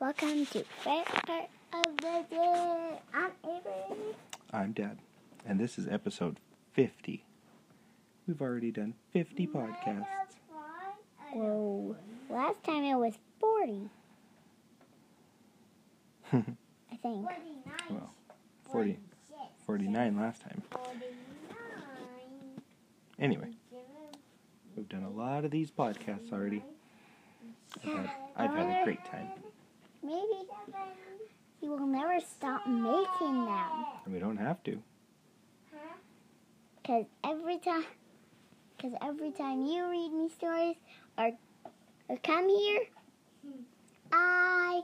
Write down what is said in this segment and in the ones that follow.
Welcome to Fair Part of the Day. I'm Avery. I'm Dad, and this is episode 50. We've already done 50 podcasts. Whoa. Last time it was 40, I think. Well, 40, 49 last time. Anyway, we've done a lot of these podcasts already. I've had, I've had a great time, Maybe you will never stop making them. and we don't have to. Because every time, because every time you read me stories or, or come here, I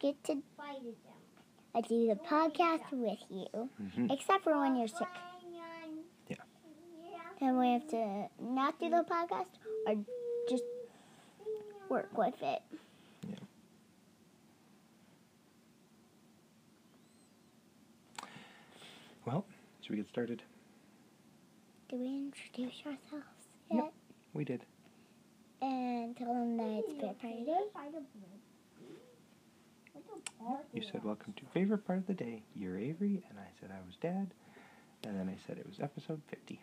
get to I do the podcast with you. hmm Except for when you're sick. Yeah. And we have to not do the podcast or just work with it. Yeah. Well, should we get started? Did we introduce ourselves yet? Yep. We did. And tell them that it's Fair Party Day? You said, Welcome to favorite part of the day. You're Avery, and I said I was Dad, and then I said it was episode 50.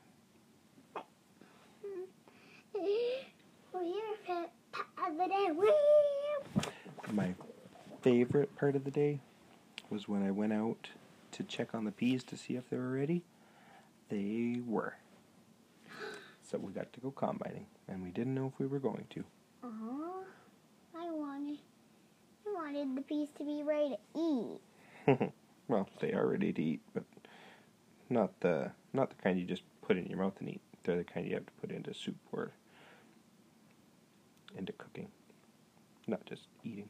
We're here for Part of the Day. Whee! My favorite part of the day was when I went out to check on the peas to see if they were ready. They were. So we got to go combining, and we didn't know if we were going to. Aw, I wanted, I wanted the peas to be ready to eat. well, they are ready to eat, but not the not the kind you just put in your mouth and eat. They're the kind you have to put into soup or into cooking, not just eating.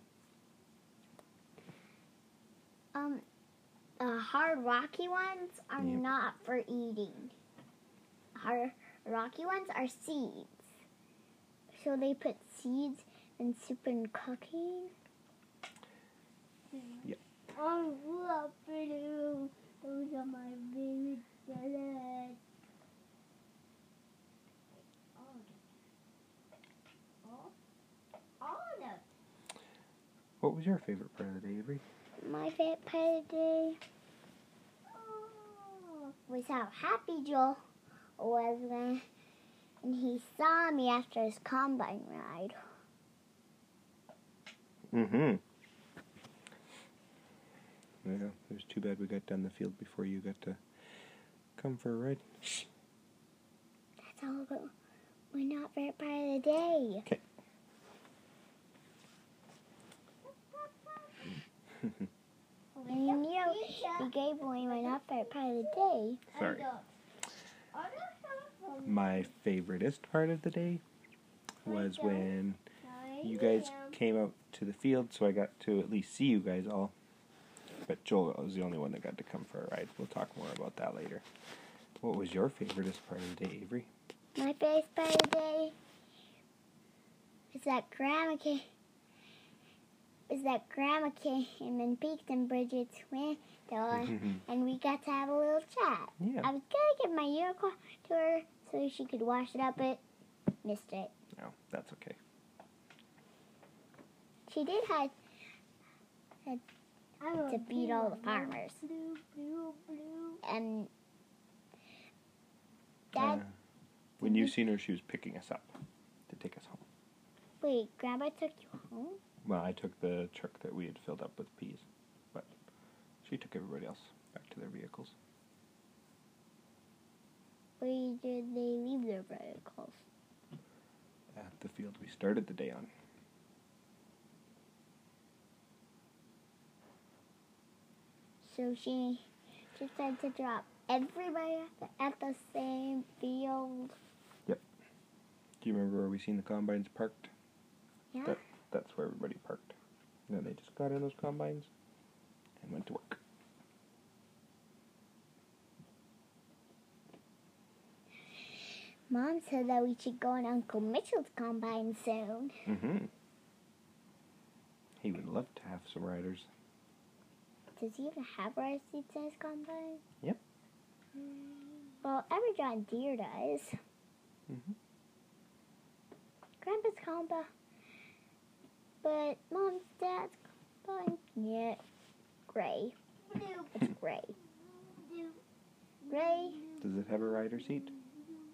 Um, the hard rocky ones are Yep. not for eating. Hard rocky ones are seeds. So they put seeds in soup and cooking. Yep. I love blue. Those are my favorite salads. What was your favorite part of the day, Avery? My favorite part of the day was how happy Joel was when and he saw me after his combine ride. Mm-hmm. Yeah, it was too bad we got down the field before you got to come for a ride. That's all, we're not favorite part of the day. Okay. And you know, you gave away my not favorite part of the day. Sorry. My favoriteest part of the day was when you guys came out to the field, so I got to at least see you guys all. But Joel was the only one that got to come for a ride. We'll talk more about that later. What was your favoriteest part of the day, Avery? My favorite part of the day is that Grandma came. Is that Grandma came and peeked in Bridget's window, and we got to have a little chat. yeah. I was gonna give my unicorn to her so she could wash it up, but missed it. No, that's okay. She did have, had to beat all the farmers, and Dad. Uh, when you seen her, she was picking us up to take us home. wait, Grandma took you home? Well, I took the truck that we had filled up with peas, but she took everybody else back to their vehicles. Where did they leave their vehicles? At the field we started the day on. So she decided to drop everybody at the, at the same field. Yep. Do you remember where we seen the combines parked? Yeah. That, that's where everybody parked. And then they just got in those combines and went to work. Mom said that we should go on Uncle Mitchell's combine soon. Mm-hmm. He would love to have some riders. Does he even have rice seeds in his combine? Yep. Well, every John Deere does. Mhm. Grandpa's combo but mom's dad's. Yeah, gray. It's gray. Gray. Does it have a rider seat?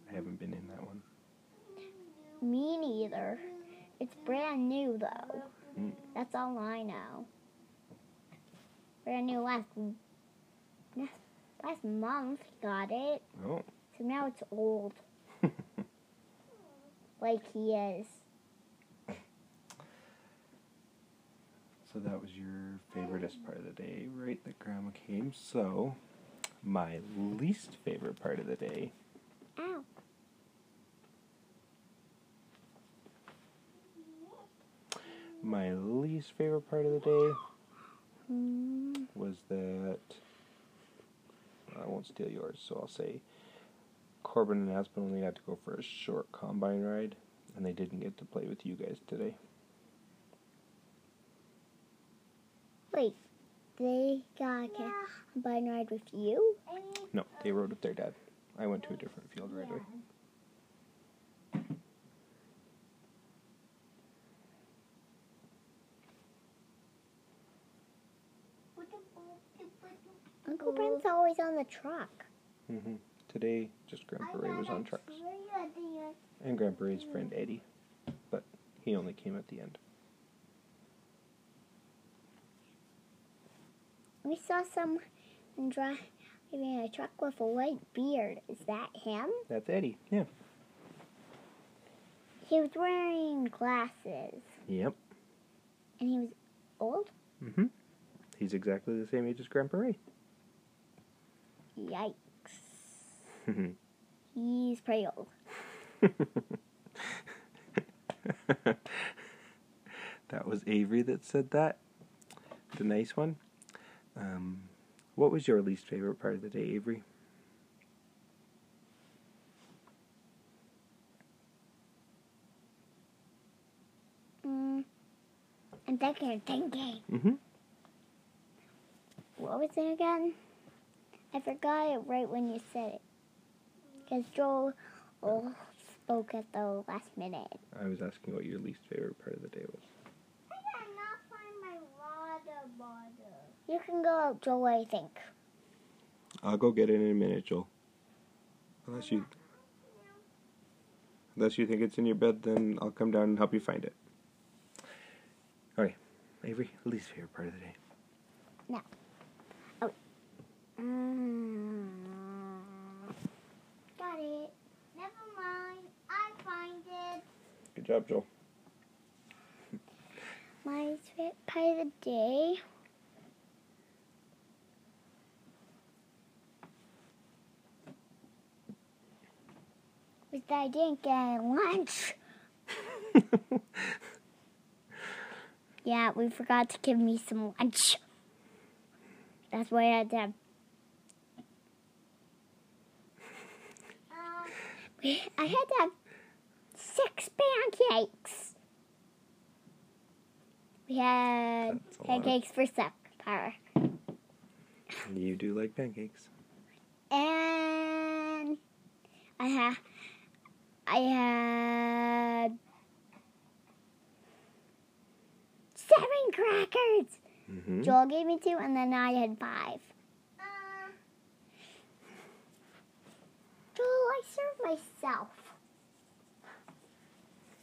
I haven't been in that one. Me neither. It's brand new though. Mm. That's all I know. Brand new last last month got it. Oh. So now it's old. like he is. So that was your favoriteest part of the day, right? That Grandma came. So, my least favorite part of the day. Ow. My least favorite part of the day Mm. was that I won't steal yours, so I'll say Corbin and Aspen only got to go for a short combine ride, and they didn't get to play with you guys today. Wait, they got a combine ride with you? No, they rode with their dad. I went to a different field right away. Uncle Brent's always on the truck. hmm Today, just Grandpa Ray was on trucks. And Grandpa Ray's friend Eddie. But he only came at the end. We saw someone driving a truck with a white beard. Is that him? That's Eddie, yeah. He was wearing glasses. Yep. And he was old? hmm He's exactly the same age as Grandpa Ray. Yikes. He's pretty old. that was Avery that said that. The nice one. Um, what was your least favorite part of the day, Avery? Mm. I'm thinking, thinking. Mm-hmm. What was it again? I forgot it right when you said it. Because Joel oh, spoke at the last minute. I was asking what your least favorite part of the day was. I cannot find my water bottle. You can go out, Joel, I think. I'll go get it in a minute, Joel. Unless you unless you think it's in your bed, then I'll come down and help you find it. Okay. Avery, least favorite part of the day. No. Oh. Mm. Got it. Never mind. I find it. Good job, Joel. My favorite part of the day. I didn't get lunch. Yeah, we forgot to give me some lunch. That's why I had to have. We- I had to have six pancakes. We had That's a lot. pancakes for supper. you do like pancakes. And I had I had seven crackers. Mm-hmm. Joel gave me two, and then I had five. Joel, I served myself.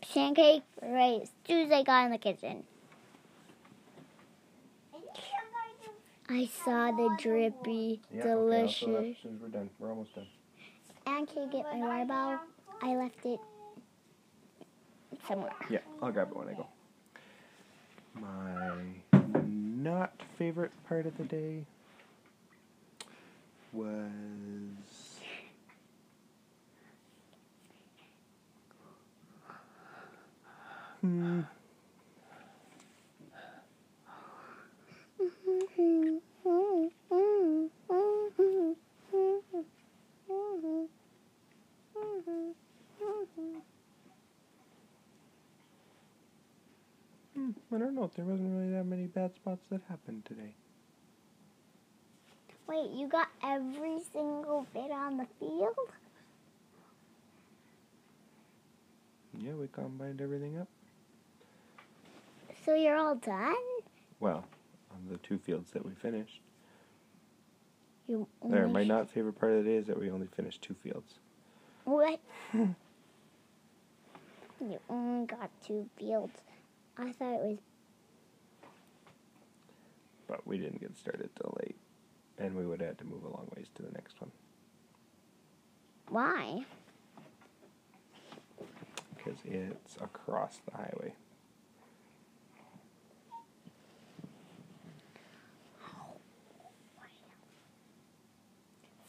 Pancake right as soon as I got in the kitchen. I saw the drippy, delicious. since we're done. We're almost done. And can you get my water bottle? I left it somewhere. Yeah, I'll grab it when I go. My not favorite part of the day was hmm, hmm, I don't know. There wasn't really that many bad spots that happened today. Wait, you got every single bit on the field? Yeah, we combined everything up. So you're all done? Well, on the two fields that we finished. You There, my not favorite part of the day is that we only finished two fields. What? you only got two fields. I thought it was But we didn't get started till late. And we would have had to move a long ways to the next one. why? Because it's across the highway.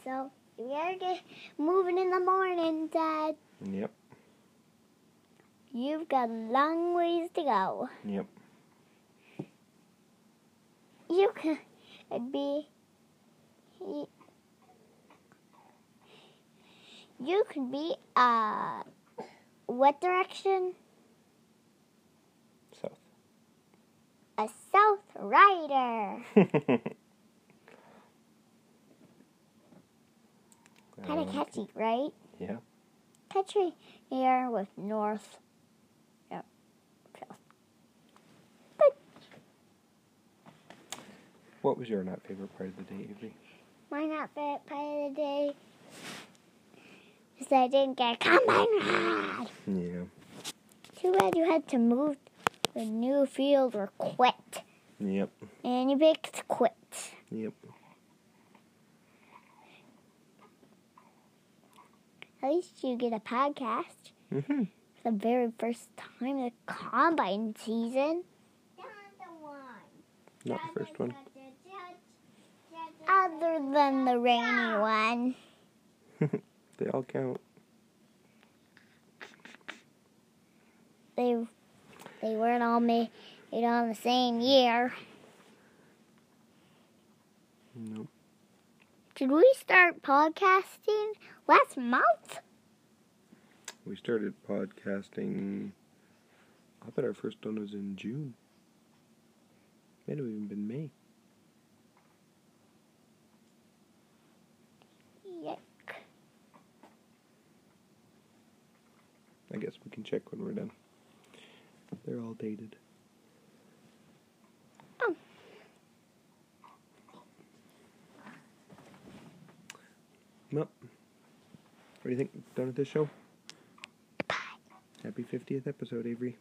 So we get moving in the morning, Dad. Yep, You've got a long ways to go. yep. You could be. You could be uh what direction? South. A South Rider. Kind of Um, catchy, right? Yeah. Catchy here with North. Yep. South. What was your not favorite part of the day, Avery? My not favorite part of the day is that I didn't get a combine ride. Yeah. Too bad you had to move to a new field or quit. Yep. And you picked quit. Yep. At least you get a podcast hmm for the very first time the combine season. Not the first one. Other than the rainy one. They all count. They they weren't all made on the same year. Nope. Did we start podcasting last month? We started podcasting. I bet our first one was in June. Might have even been May. I guess we can check when we're done. They're all dated. Oh. Well, what do you think? Done with this show? Happy 50th episode, Avery.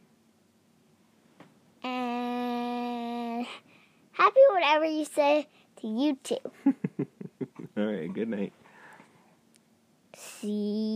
And happy whatever you say to you too. all right, good night. See you next night.